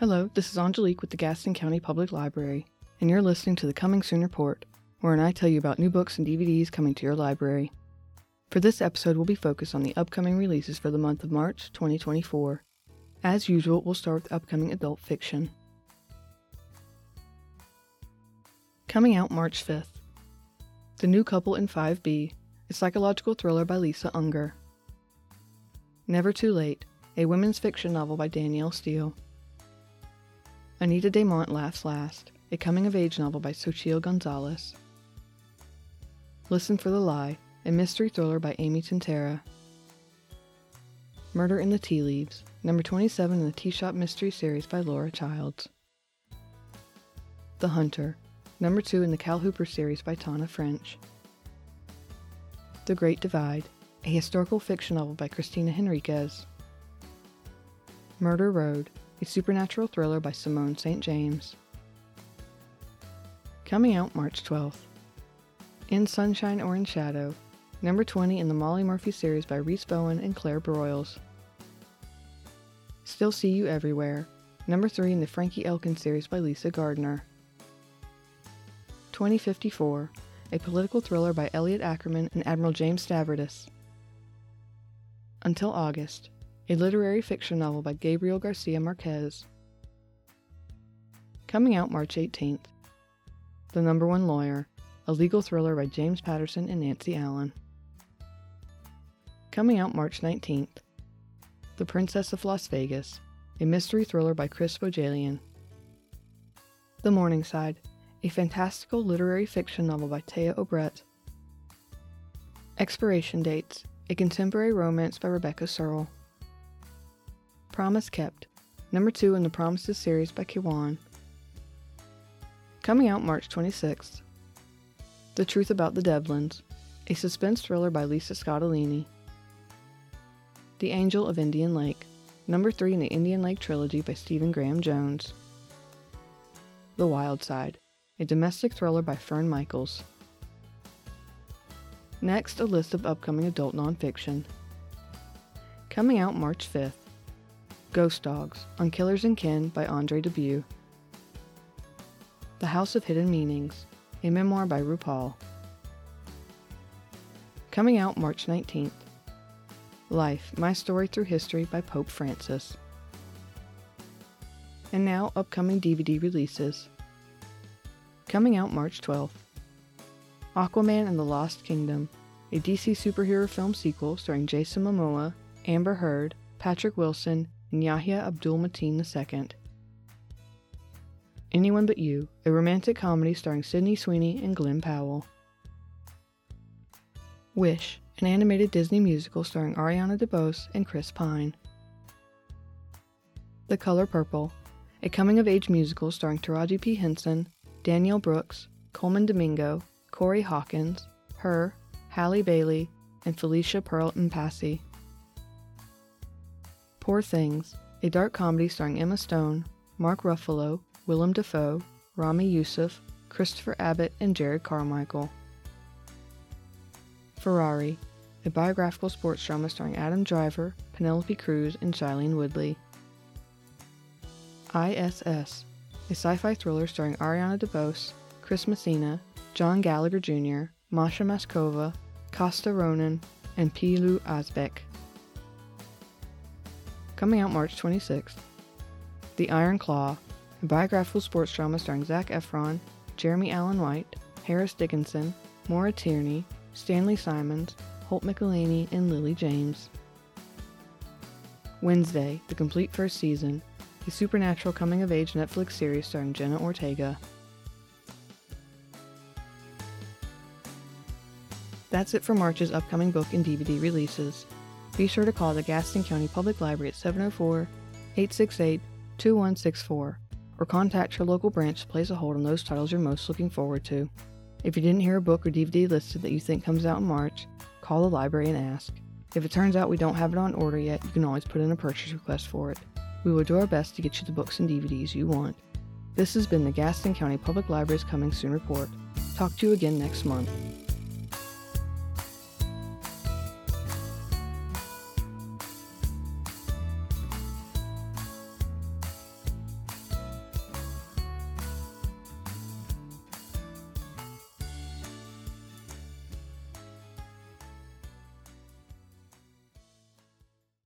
Hello, this is Angelique with the Gaston County Public Library, and you're listening to the Coming Soon Report, wherein I tell you about new books and DVDs coming to your library. For this episode, we'll be focused on the upcoming releases for the month of March 2024. As usual, we'll start with upcoming adult fiction. Coming out March 5th The New Couple in 5B, a psychological thriller by Lisa Unger. Never Too Late, a women's fiction novel by Danielle Steel. Anita Mont Laughs Last, a coming of age novel by Xochitl Gonzalez. Listen for the Lie, a mystery thriller by Amy Tintera. Murder in the Tea Leaves, number 27 in the Tea Shop Mystery Series by Laura Childs. The Hunter, number 2 in the Cal Hooper series by Tana French. The Great Divide, a historical fiction novel by Christina Henriquez. Murder Road, a supernatural thriller by Simone St. James. Coming out March 12th. In Sunshine or in Shadow, number 20 in the Molly Murphy series by Rhys Bowen and Claire Broyles. Still See You Everywhere, number 3 in the Frankie Elkin series by Lisa Gardner. 2054, a political thriller by Elliot Ackerman and Admiral James Stavridis. Until August, a literary fiction novel by Gabriel Garcia Marquez. Coming out March 18th. The Number One Lawyer, a legal thriller by James Patterson and Nancy Allen. Coming out March 19th. The Princess of Las Vegas, a mystery thriller by Chris Bohjalian. The Morningside, a fantastical literary fiction novel by Téa Obreht. Expiration Dates, a contemporary romance by Rebecca Serle. Promise Kept, number 2 in the Promises series by Kiwan. Coming out March 26th. The Truth About the Devlins, a suspense thriller by Lisa Scottoline. The Angel of Indian Lake, number 3 in the Indian Lake trilogy by Stephen Graham Jones. The Wild Side, a domestic thriller by Fern Michaels. Next, a list of upcoming adult nonfiction. Coming out March 5th Ghost Dogs on Killers and Kin by Andre Dubus. The House of Hidden Meanings, a memoir by RuPaul. Coming out March 19th Life My Story Through History by Pope Francis. And now, upcoming DVD releases. Coming out March 12th Aquaman and the Lost Kingdom, a DC superhero film sequel starring Jason Momoa, Amber Heard, Patrick Wilson, and Yahya Abdul Mateen II. Anyone But You, a romantic comedy starring Sydney Sweeney and Glen Powell. Wish, an animated Disney musical starring Ariana DeBose and Chris Pine. The Color Purple, a coming of age musical starring Taraji P. Henson, Danielle Brooks, Colman Domingo, Corey Hawkins, Her, Halle Bailey, and Felicia Pearl Mpasi. Poor Things, a dark comedy starring Emma Stone, Mark Ruffalo, Willem Dafoe, Ramy Youssef, Christopher Abbott, and Jerrod Carmichael. Ferrari, a biographical sports drama starring Adam Driver, Penelope Cruz, and Shailene Woodley. ISS, a sci fi thriller starring Ariana DeBose, Chris Messina, John Gallagher Jr., Masha Mashkova, Costa Ronin, and Pilou Asbæk. Coming out March 26th. The Iron Claw, a biographical sports drama starring Zac Efron, Jeremy Allen White, Harris Dickinson, Maura Tierney, Stanley Simons, Holt McCallany, and Lily James. Wednesday, the complete first season, a supernatural coming of age Netflix series starring Jenna Ortega. That's it for March's upcoming book and DVD releases. Be sure to call the Gaston County Public Library at 704 868 2164 or contact your local branch to place a hold on those titles you're most looking forward to. If you didn't hear a book or DVD listed that you think comes out in March, call the library and ask. If it turns out we don't have it on order yet, you can always put in a purchase request for it. We will do our best to get you the books and DVDs you want. This has been the Gaston County Public Library's Coming Soon Report. Talk to you again next month.